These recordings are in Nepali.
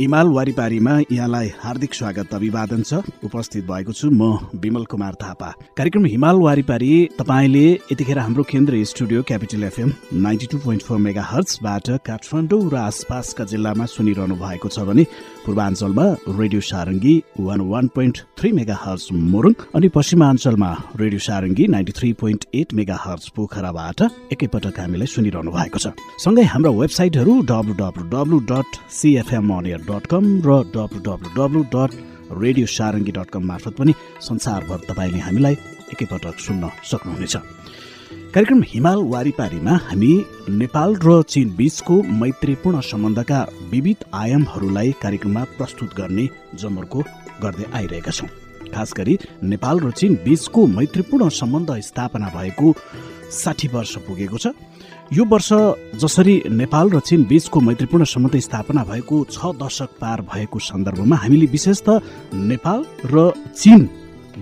इमाल वारिपारीमा यहाँलाई हार्दिक स्वागत अभिवादन छ। उपस्थित भएको छु म विमल कुमार थापा। कार्यक्रम हिमाल वारिपारी तपाईँले यतिखेर हाम्रो केन्द्रीय studio capital FM ninety two point four mega हर्चबाट काठमाडौँ र आसपासका जिल्लामा सुनिरहनु भएको छ भने पूर्वाञ्चलमा radio Sarangi one one point three megahertz Morang अनि पश्चिमाञ्चलमा radio Sarangi ninety three point eight megahertz पोखराबाट एकैपटक हामीलाई सुनिरहनु भएको छ। सँगै हाम्रा वेबसाइटहरू W W W dot CFM dot com र W W W dot radio Sarangi dot com मार्फत पनि संसारभर तपाईँले हामीलाई एकैपटक सुन्न सक्नुहुनेछ। कार्यक्रम हिमाल वारिपारीमा हामी नेपाल र चीन बीचको मैत्रीपूर्ण सम्बन्धका विविध आयामहरूलाई कार्यक्रममा प्रस्तुत गर्ने जमर्को गर्दै आइरहेका छौँ। खास गरी नेपाल र चीन बीचको मैत्रीपूर्ण सम्बन्ध स्थापना भएको साठी वर्ष पुगेको छ। यो वर्ष जसरी नेपाल र चीन बीचको मैत्रीपूर्ण सम्बन्ध स्थापना भएको छ दशक पार भएको सन्दर्भमा हामीले विशेष त नेपाल र चीन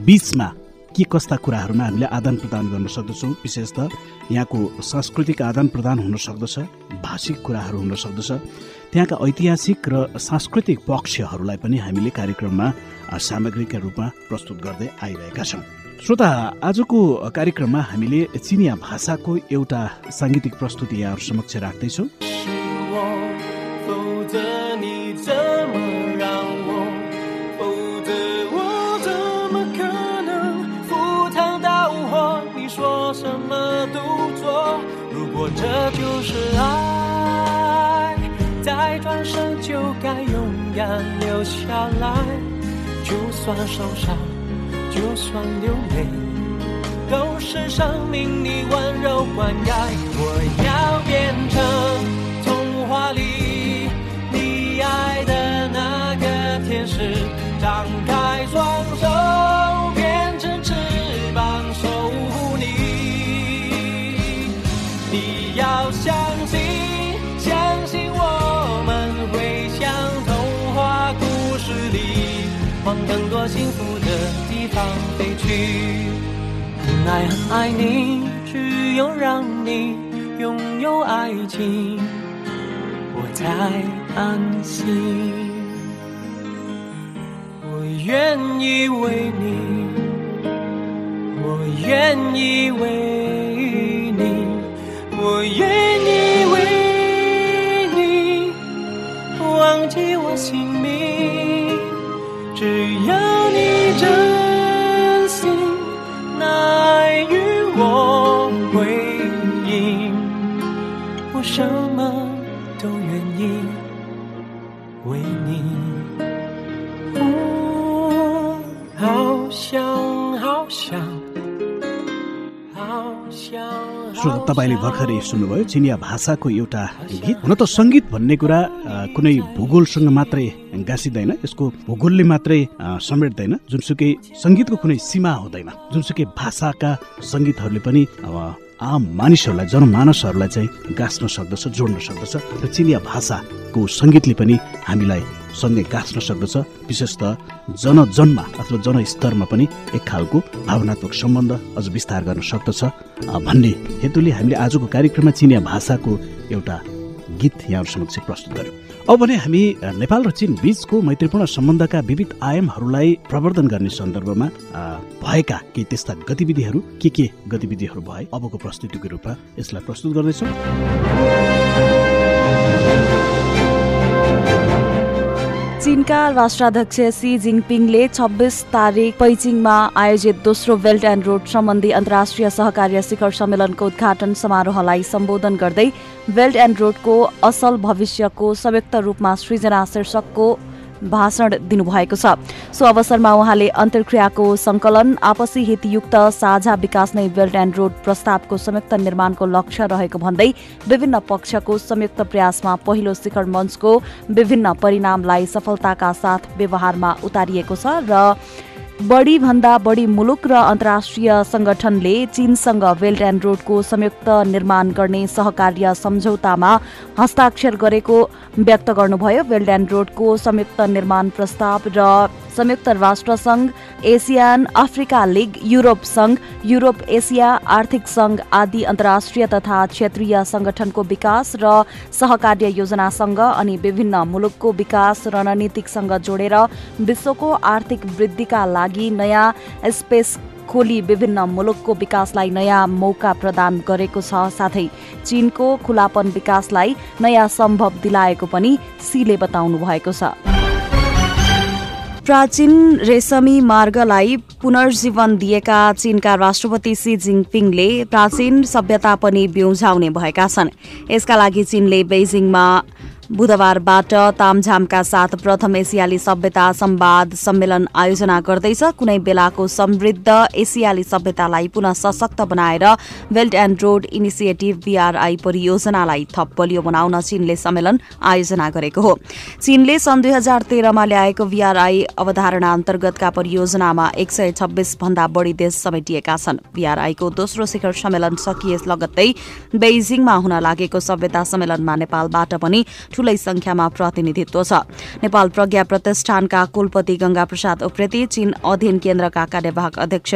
बीचमा के कस्ता कुराहरूमा हामीले आदान प्रदान गर्न सक्दछौँ? विशेष त यहाँको सांस्कृतिक आदान प्रदान हुन सक्दछ भाषिक कुराहरू हुन सक्दछ। त्यहाँका ऐतिहासिक र सांस्कृतिक पक्षहरूलाई पनि हामीले कार्यक्रममा सामग्रीका रूपमा प्रस्तुत गर्दै आइरहेका छौँ। श्रोता आजको कार्यक्रममा हामीले चिनिया भाषाको एउटा साङ्गीतिक प्रस्तुति यहाँहरू समक्ष राख्दैछौँ这就是爱，再转身就该勇敢留下来，就算受伤。 就算流泪，都是生命里温柔灌溉。我很爱很爱你，只有让你拥有爱情，我才安心。我愿意为你，我愿意为你，我愿意为你忘记我心什么都愿意为你。好想好想好想。तपाईँले भर्खरै सुन्नुभयो चिनिया भाषाको एउटा गीत हुन त सङ्गीत भन्ने कुरा कुनै भूगोलसँग मात्रै गाँसिँदैन यसको भूगोलले मात्रै समेट्दैन जुनसुकै सङ्गीतको कुनै सीमा हुँदैन। जुनसुकै भाषाका सङ्गीतहरूले पनि आम मानिसहरूलाई जनमानसहरूलाई चाहिँ गाँच्न सक्दछ जोड्न सक्दछ र चिनिया भाषाको सङ्गीतले पनि हामीलाई सँगै गाँच्न सक्दछ विशेष त जनजनमा अथवा जनस्तरमा पनि एक खालको भावनात्मक सम्बन्ध अझ विस्तार गर्न सक्दछ। भन्ने हेतुले हामीले आजको कार्यक्रममा चिनिया भाषाको एउटा गीत यहाँहरू समक्ष प्रस्तुत गर्यौँ। अब भने हामी नेपाल र चीन बीचको मैत्रीपूर्ण सम्बन्धका विविध आयामहरूलाई प्रवर्धन गर्ने सन्दर्भमा भएका केही त्यस्ता गतिविधिहरू के के गतिविधिहरू भए अबको प्रस्तुतिको रूपमा यसलाई प्रस्तुत गर्दैछौँ चीनका राष्ट्राध्यक्ष सी जिङपिङले छब्बिस तारिक पैचिङमा आयोजित दोस्रो बेल्ट एन्ड रोड सम्बन्धी अन्तर्राष्ट्रिय सहकार्य शिखर सम्मेलनको उद्घाटन समारोहलाई सम्बोधन गर्दै बेल्ट एन्ड रोडको असल भविष्यको संयुक्त रूपमा सृजना शीर्षकको भाषण दिनुभएको छ। सो अवसरमा उहाँले अन्तर्क्रियाको संकलन आपसी हितयुक्त साझा विकास नै बेल्ट एन्ड रोड प्रस्तावको संयुक्त निर्माणको लक्ष्य रहेको भन्दै विभिन्न पक्षको संयुक्त प्रयासमा पहिलो शिखर मञ्चको विभिन्न परिणामलाई सफलताका साथ व्यवहारमा उतारिएको छ र बढी भन्दा बढी मुलुक र अन्तर्राष्ट्रिय संगठनले चीनसँग बेल्ट एन्ड रोडको संयुक्त निर्माण गर्ने सहकार्य सम्झौतामा हस्ताक्षर गरेको व्यक्त गर्नुभयो। बेल्ट एन्ड रोडको संयुक्त निर्माण प्रस्ताव र संयुक्त राष्ट्र संघ एसियान अफ्रिका लिग युरोप संघ युरोप एसिया आर्थिक संघ आदि अन्तर्राष्ट्रिय तथा क्षेत्रीय संगठनको विकास र सहकार्य योजनासँग अनि विभिन्न मुलुकको विकास रणनीतिकसँग जोडेर विश्वको आर्थिक वृद्धिका लागि नयाँ स्पेस खोली विभिन्न मुलुकको विकासलाई नयाँ मौका प्रदान गरेको छ। साथै चीनको खुलापन विकासलाई नयाँ सम्भव दिलाएको पनि सीले बताउनु भएको छ। प्राचीन रेशमी मार्गलाई पुनर्जीवन दिएका चीनका राष्ट्रपति सी जिङपिङले प्राचीन सभ्यता पनि ब्युझाउने भएका छन्। यसका लागि चीनले बेजिङमा बुधबारबाट तामझामका साथ प्रथम एसियाली सभ्यता संवाद सम्मेलन आयोजना गर्दैछ। कुनै बेलाको समृद्ध एसियाली सभ्यतालाई पुनः सशक्त बनाएर belt and road initiative BRI परियोजनालाई थप बलियो बनाउन चीनले सम्मेलन आयोजना गरेको हो। चीनले सन् दुई हजार तेह्रमा ल्याएको बीआरआई अवधारणा अन्तर्गतका परियोजनामा एक सय छब्बीस भन्दा बढ़ी देश समेटिएका छन्। बीआरआईको दोस्रो शिखर सम्मेलन सकिए लगत्तै बेइजिङमा हुन लागेको सभ्यता सम्मेलनमा नेपालबाट पनि ठूलै संख्यामा प्रतिनिधित्व छ। नेपाल प्रज्ञा प्रतिष्ठानका कुलपति गंगा प्रसाद उप्रेती चीन अध्ययन केन्द्रका कार्यवाहक अध्यक्ष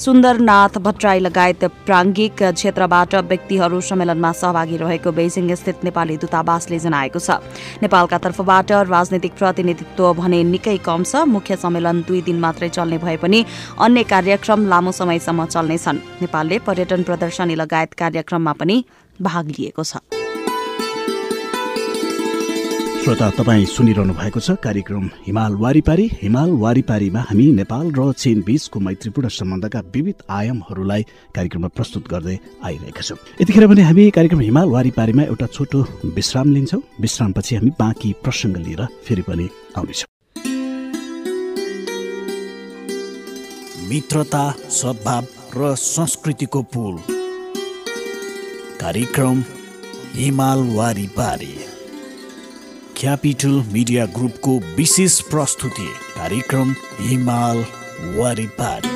सुन्दरनाथ भट्टराई लगायत प्राङ्गिक क्षेत्रबाट व्यक्तिहरू सम्मेलनमा सहभागी रहेको बेजिङ स्थित नेपाली दूतावासले जनाएको छ। नेपालका तर्फबाट राजनैतिक प्रतिनिधित्व भने निकै कम छ। मुख्य सम्मेलन दुई दिन मात्रै चल्ने भए पनि अन्य कार्यक्रम लामो समयसम्म चल्नेछन्। नेपालले पर्यटन प्रदर्शनी लगायत कार्यक्रममा पनि भाग लिएको छ। श्रोता तपाईँ सुनिरहनु भएको छ कार्यक्रम हिमाल वारिपारी। हिमाल वारिपारीमा हामी नेपाल र चीन बीचको मैत्रीपूर्ण सम्बन्धका विविध आयामहरूलाई कार्यक्रममा प्रस्तुत गर्दै आइरहेका छौँ। यतिखेर पनि हामी कार्यक्रम हिमाल वारिपारीमा एउटा छोटो विश्राम लिन्छौँ। विश्रामपछि हामी बाँकी प्रसङ्ग लिएर फेरि पनि आउनेछौँ। मित्रता सद्भाव र संस्कृतिको पुल। कार्यक्रम हिमाल वारिपारी। क्यापिटल मिडिया ग्रुपको विशेष प्रस्तुति कार्यक्रम हिमाल वारिपारी।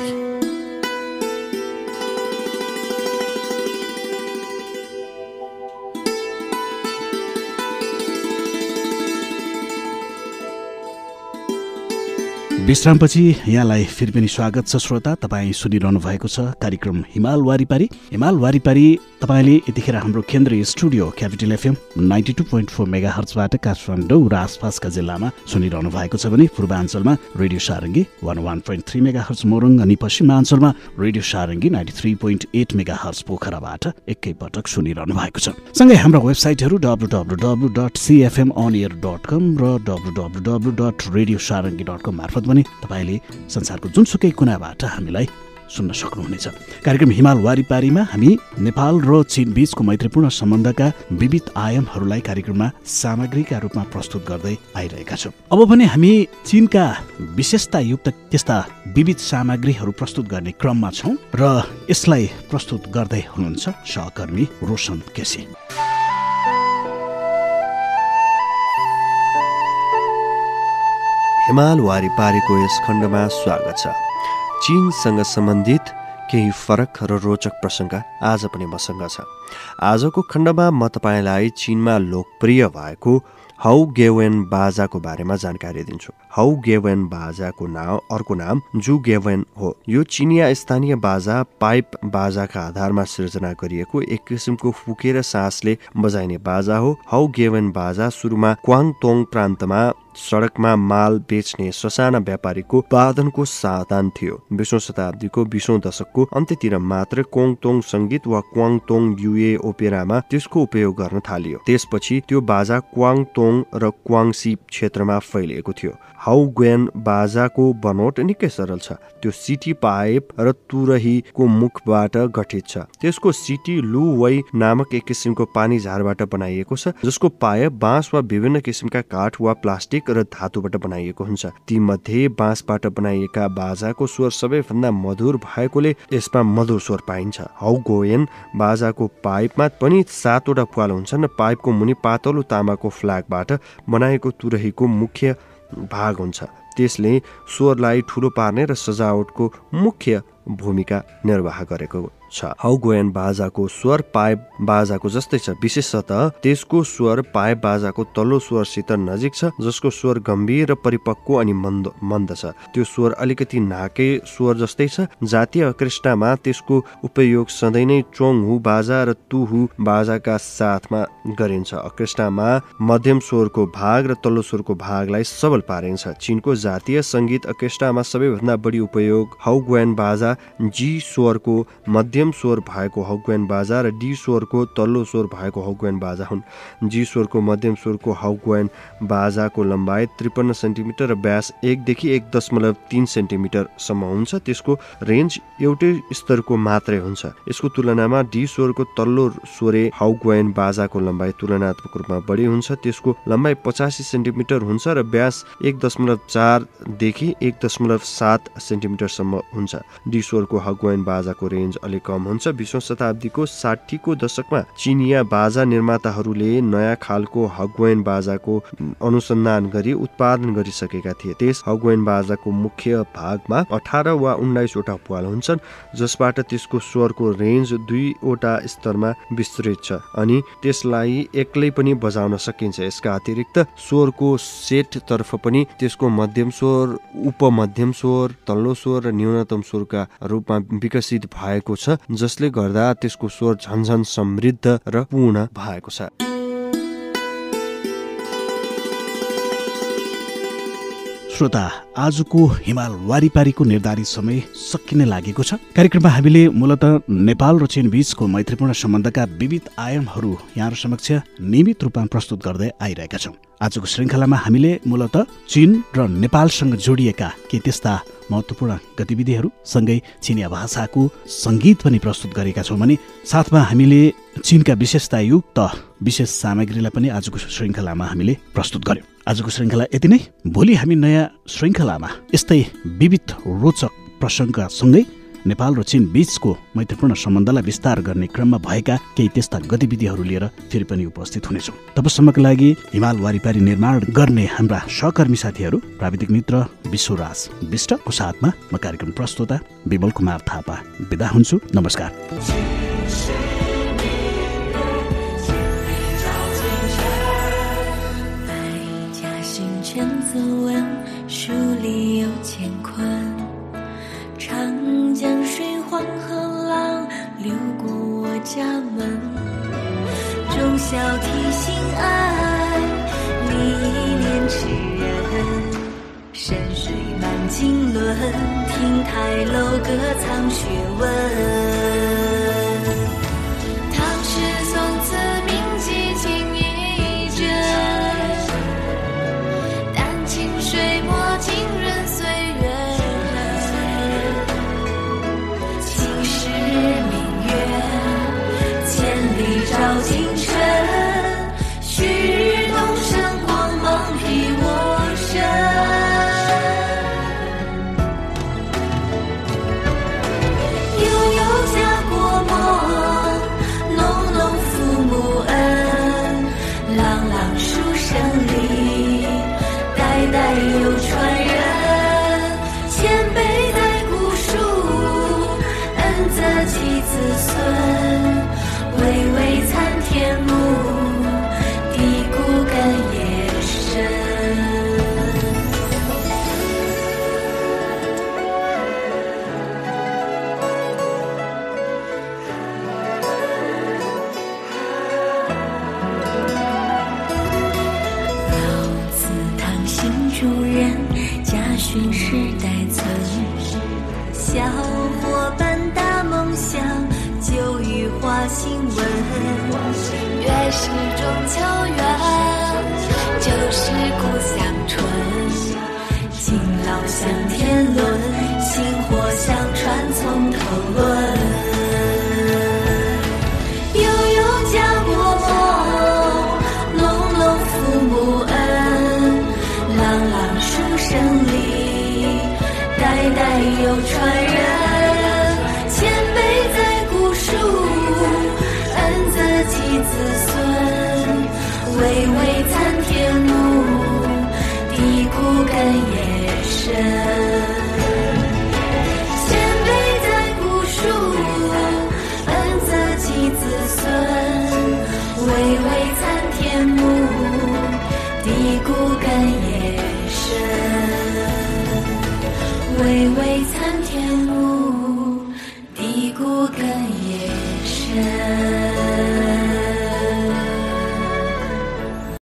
विश्रामपछि यहाँलाई फेरि पनि स्वागत छ श्रोता। तपाईँ सुनिरहनु भएको छ कार्यक्रम हिमाल वारिपारी। हिमाल वारिपारी तपाईँले यतिखेर हाम्रो केन्द्रीय studio capital FM ninety two point four mega हर्चबाट काठमाडौँ र आसपासका जिल्लामा सुनिरहनु भएको छ भने पूर्वाञ्चलमा radio Sarangi one one point three megahertz Morang अनि पश्चिमाञ्चलमा radio Sarangi ninety three point eight megahertz पोखराबाट एकैपटक सुनिरहनु भएको छ। सँगै हाम्रो वेबसाइटहरू W W W dot CFM on air dot com र W W W dot radio Sarangi dot com मार्फत पनि तपाईँले संसारको जुनसुकै कुनाबाट हामीलाई सुन्न सक्नुहुनेछ। कार्यक्रम हिमाल वारिपारीमा हामी नेपाल र चीन बीचको मैत्रीपूर्ण सम्बन्धका विविध आयामहरूलाई कार्यक्रममा सामग्रीका रूपमा प्रस्तुत गर्दै आइरहेका छौँ। अब पनि हामी चीनका विशेषतायुक्त त्यस्ता विविध सामग्रीहरू प्रस्तुत गर्ने क्रममा छौँ र यसलाई प्रस्तुत गर्दै हुनुहुन्छ सहकर्मी रोशन केसी। हिमाल वारिपारीको यस खण्डमा स्वागत छ। चिनसँग सम्बन्धित केही फरक र रोचक प्रसङ्ग आज पनि मसँग छ। आजको खण्डमा म तपाईँलाई चिनमा लोकप्रिय भएको हाउ गेवेन बाजाको बारेमा जानकारी दिन्छु। हाउ गेवेन बाजाको नाम अर्को नाम जु गेवेन हो। यो चिनिया स्थानीय बाजा पाइप बाजाका आधारमा सिर्जना गरिएको एक किसिमको फुकेर सासले बजाइने बाजा हो। हाउ गेवेन बाजा सुरुमा क्वाङतोङ प्रान्तमा सडकमा माल बेच्ने ससाना व्यापारीको वादनको साधन थियो। बिसौँ शताब्दीको बिसौँ दशकको अन्त्यतिर मात्र कोङतोङ सङ्गीत वा क्वाङतोङ युए ओपेरामा त्यसको उपयोग गर्न थालियो। त्यसपछि त्यो बाजा क्वाङतोङ र क्वाङसी क्षेत्रमा फैलिएको थियो। हाउ ग्वेन बाजाको बनोट निकै सरल छ। त्यो सिटी पाइप र तुरहीको मुखबाट गठित छ। त्यसको सिटी लु वै नामक एक किसिमको पानी झारबाट बनाइएको छ जसको पाइप बाँस वा विभिन्न किसिमका काठ वा प्लास्टिक र धातुबाट बनाइएको हुन्छ। ती मध्ये बाँसबाट बनाइएका बाजाको स्वर सबैभन्दा मधुर भएकोले यसमा मधुर स्वर पाइन्छ। हौ गोयन बाजाको पाइपमा पनि सातवटा प्वाल हुन्छन्। पाइपको मुनि पातलो तामाको फ्ल्यागबाट बनाएको तुरहीको मुख्य भाग हुन्छ। त्यसले स्वरलाई ठुलो पार्ने र सजावटको मुख्य भूमिका निर्वाह गरेको छ। हाउगोयन बाजाको स्वर पाइप बाजाको जस्तै छ। विशेषतः त्यसको स्वर पाइप बाजाको तल्लो स्वरसित नजिक छ जसको स्वर गम्भीर र परिपक्व अनि मन्द मन्द छ। त्यो स्वर अलिकति नाके स्वर जस्तै छ। जातीय अकृष्टमा त्यसको उपयोग सधैँ नै चोङ हु बाजा र तुहु बाजाका साथमा गरिन्छ। अकृष्टमा मध्यम स्वरको भाग र तल्लो स्वरको भागलाई सबल पारिन्छ। चिनको जातीय सङ्गीत अकृष्टमा सबैभन्दा बढी उपयोग हाउगोयन बाजा जी स्वरको मध्य मध्यम स्वर भएको हौक्वेन बाजा र डी स्वरको तल्लो स्वर भएको हौक्वेन बाजा हुन्। जी स्वरको मध्यम स्वरको हौक्वेन बाजाको लम्बाइ त्रिपन्न सेन्टिमिटर र व्यास एकदेखि एक दशमलव तिन सेन्टिमिटरसम्म हुन्छ। त्यसको रेन्ज एउटै स्तरको मात्रै हुन्छ। यसको तुलनामा डी स्वरको तल्लो स्वरे हाउक्वेन बाजाको लम्बाइ तुलनात्मक रूपमा बढी हुन्छ। त्यसको लम्बाइ पचासी सेन्टिमिटर हुन्छ र व्यास एक दशमलव चारदेखि एक दशमलव सात सेन्टिमिटरसम्म हुन्छ। डी स्वरको हगवाइन बाजाको रेन्ज अलिक कम हुन्छ। बिसौँ शताब्दीको साठीको दशकमा चिनिया बाजा निर्माताहरूले नयाँ खालको हगवेन बाजाको अनुसन्धान गरी उत्पादन गरिसकेका थिए। त्यस हगवेन बाजाको मुख्य भागमा अठार वा उन्नाइसवटा पुवाल हुन्छन् जसबाट त्यसको स्वरको रेन्ज दुईवटा स्तरमा विस्तृत छ अनि त्यसलाई एक्लै पनि बजाउन सकिन्छ। यसका अतिरिक्त स्वरको सेटतर्फ पनि त्यसको मध्यम स्वर उपमध्यम स्वर तल्लो स्वर र न्यूनतम स्वरका रूपमा विकसित भएको छ। जसले गर्दा त्यसको स्वर झन्झन समृद्ध र पूर्ण भएको छ। श्रोता आजको हिमाल वारिपारीको निर्धारित समय सकिने लागेको छ। कार्यक्रममा हामीले मूलत नेपाल र चीन बीचको मैत्रीपूर्ण सम्बन्धका विविध आयामहरू यहाँहरू समक्ष नियमित रूपमा प्रस्तुत गर्दै आइरहेका छौँ। आजको श्रृङ्खलामा हामीले मूलत चीन र नेपालसँग जोडिएका के त्यस्ता महत्त्वपूर्ण गतिविधिहरू सँगै चिनिया भाषाको सङ्गीत पनि प्रस्तुत गरेका छौँ भने साथमा हामीले चिनका विशेषतायुक्त विशेष सामग्रीलाई पनि आजको श्रृङ्खलामा हामीले प्रस्तुत गर्यौँ। आजको श्रृङ्खला यति नै। भोलि हामी नयाँ श्रृङ्खलामा यस्तै विविध रोचक प्रसङ्गसँगै नेपाल र चीन बीचको मैत्रीपूर्ण सम्बन्धलाई विस्तार गर्ने क्रममा भएका केही त्यस्ता गतिविधिहरू लिएर फेरि पनि उपस्थित हुनेछौँ। तबसम्मको लागि हिमाल वारिपारी निर्माण गर्ने हाम्रा सहकर्मी साथीहरू प्राविधिक मित्र विश्वराज विष्टको साथमा म कार्यक्रम प्रस्तुता विमल कुमार थापा। बिदा हुन्छु। नमस्कार। 可问，书里有乾坤。长江水，黄河浪，流过我家门。忠孝悌心爱，礼廉耻仁。山水满经纶，亭台楼阁藏学问。